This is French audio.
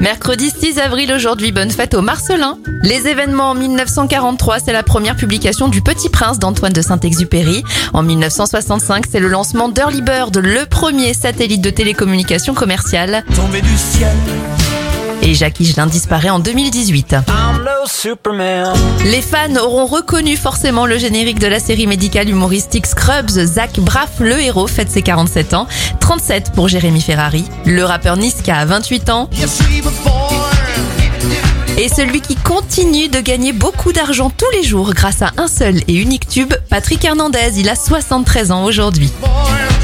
Mercredi 6 avril aujourd'hui, bonne fête au Marcelin. Les événements en 1943, c'est la première publication du Petit Prince d'Antoine de Saint-Exupéry. En 1965, c'est le lancement d'Early Bird, le premier satellite de télécommunication commerciale. Tombé du ciel, Et Jacques Higelin disparaît en 2018. I'm no Superman. Les fans auront reconnu forcément le générique de la série médicale humoristique Scrubs. Zach Braff, le héros, fête ses 47 ans. 37 pour Jérémy Ferrari. Le rappeur Niska a 28 ans. Et celui qui continue de gagner beaucoup d'argent tous les jours grâce à un seul et unique tube, Patrick Hernandez. Il a 73 ans aujourd'hui. born.